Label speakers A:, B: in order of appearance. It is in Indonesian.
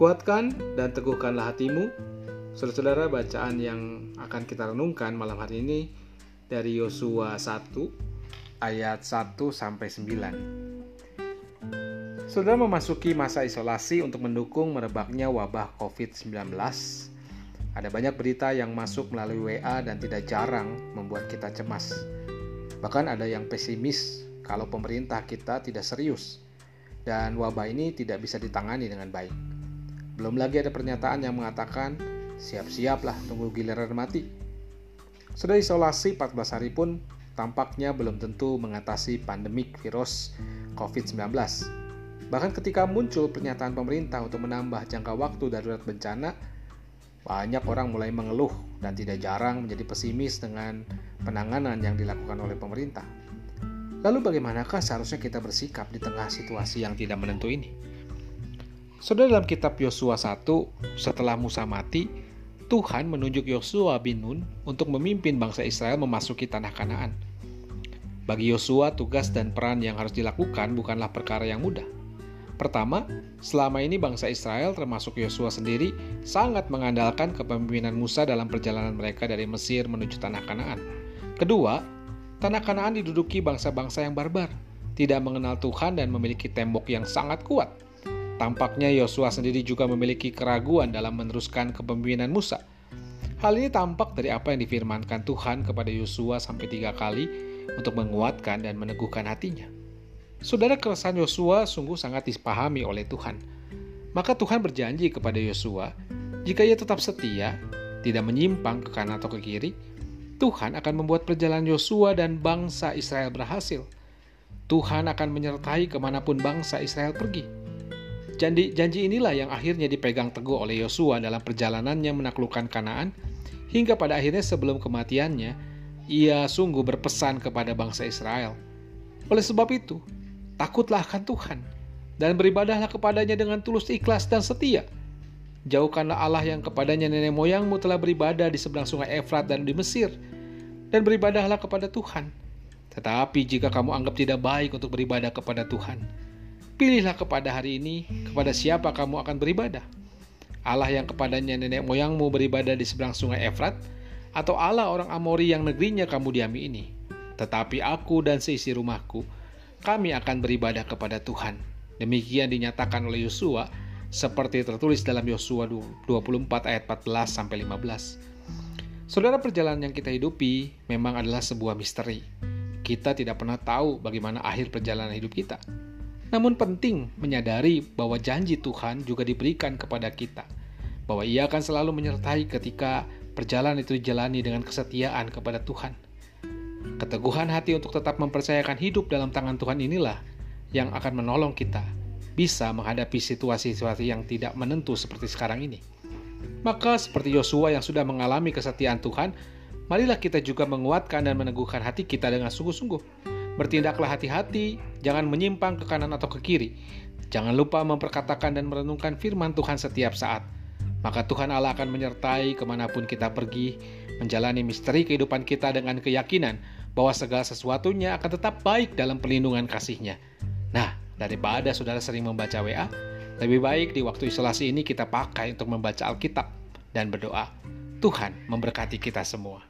A: Kuatkan dan teguhkanlah hatimu. Saudara-saudara, bacaan yang akan kita renungkan malam hari ini dari Yosua 1 ayat 1 sampai 9. Saudara memasuki masa isolasi untuk mendukung merebaknya wabah COVID-19. Ada banyak berita yang masuk melalui WA dan tidak jarang membuat kita cemas. Bahkan ada yang pesimis kalau pemerintah kita tidak serius dan wabah ini tidak bisa ditangani dengan baik. Belum lagi ada pernyataan yang mengatakan, siap-siaplah tunggu giliran mati. Sudah isolasi 14 hari pun tampaknya belum tentu mengatasi pandemik virus COVID-19. Bahkan ketika muncul pernyataan pemerintah untuk menambah jangka waktu darurat bencana, banyak orang mulai mengeluh dan tidak jarang menjadi pesimis dengan penanganan yang dilakukan oleh pemerintah. Lalu bagaimanakah seharusnya kita bersikap di tengah situasi yang tidak menentu ini? Saudara dalam kitab Yosua 1, setelah Musa mati, Tuhan menunjuk Yosua bin Nun untuk memimpin bangsa Israel memasuki tanah Kanaan. Bagi Yosua, tugas dan peran yang harus dilakukan bukanlah perkara yang mudah. Pertama, selama ini bangsa Israel termasuk Yosua sendiri sangat mengandalkan kepemimpinan Musa dalam perjalanan mereka dari Mesir menuju tanah Kanaan. Kedua, Tanah Kanaan diduduki bangsa-bangsa yang barbar, tidak mengenal Tuhan dan memiliki tembok yang sangat kuat. Tampaknya Yosua sendiri juga memiliki keraguan dalam meneruskan kepemimpinan Musa. Hal ini tampak dari apa yang difirmankan Tuhan kepada Yosua sampai tiga kali untuk menguatkan dan meneguhkan hatinya. Saudara keresahan Yosua sungguh sangat dipahami oleh Tuhan. Maka Tuhan berjanji kepada Yosua, jika ia tetap setia, tidak menyimpang ke kanan atau ke kiri, Tuhan akan membuat perjalanan Yosua dan bangsa Israel berhasil. Tuhan akan menyertai ke mana pun bangsa Israel pergi. Janji, janji inilah yang akhirnya dipegang teguh oleh Yosua dalam perjalanannya menaklukkan Kanaan, hingga pada akhirnya sebelum kematiannya, ia sungguh berpesan kepada bangsa Israel. Oleh sebab itu, takutlah akan Tuhan, dan beribadahlah kepadanya dengan tulus ikhlas dan setia, Jauhkanlah Allah yang kepadanya nenek moyangmu telah beribadah di seberang sungai Efrat dan di Mesir, dan beribadahlah kepada Tuhan. Tetapi jika kamu anggap tidak baik untuk beribadah kepada Tuhan, pilihlah kepada hari ini kepada siapa kamu akan beribadah. Allah yang kepadanya nenek moyangmu beribadah di seberang sungai Efrat, atau Allah orang Amori yang negerinya kamu diami ini. Tetapi aku dan seisi rumahku, kami akan beribadah kepada Tuhan. Demikian dinyatakan oleh Yosua seperti tertulis dalam Yosua 24 ayat 14 sampai 15. Saudara perjalanan yang kita hidupi memang adalah sebuah misteri. Kita tidak pernah tahu bagaimana akhir perjalanan hidup kita. Namun penting menyadari bahwa janji Tuhan juga diberikan kepada kita, bahwa Ia akan selalu menyertai ketika perjalanan itu dijalani dengan kesetiaan kepada Tuhan. Keteguhan hati untuk tetap mempercayakan hidup dalam tangan Tuhan inilah yang akan menolong kita bisa menghadapi situasi-situasi yang tidak menentu seperti sekarang ini. Maka seperti Yosua yang sudah mengalami kesetiaan Tuhan, marilah kita juga menguatkan dan meneguhkan hati kita dengan sungguh-sungguh. Bertindaklah hati-hati, jangan menyimpang ke kanan atau ke kiri. Jangan lupa memperkatakan dan merenungkan firman Tuhan setiap saat. Maka Tuhan Allah akan menyertai ke mana pun kita pergi, menjalani misteri kehidupan kita dengan keyakinan bahwa segala sesuatunya akan tetap baik dalam perlindungan kasihnya. Nah, Daripada saudara sering membaca WA, lebih baik di waktu isolasi ini kita pakai untuk membaca Alkitab dan berdoa. Tuhan memberkati kita semua.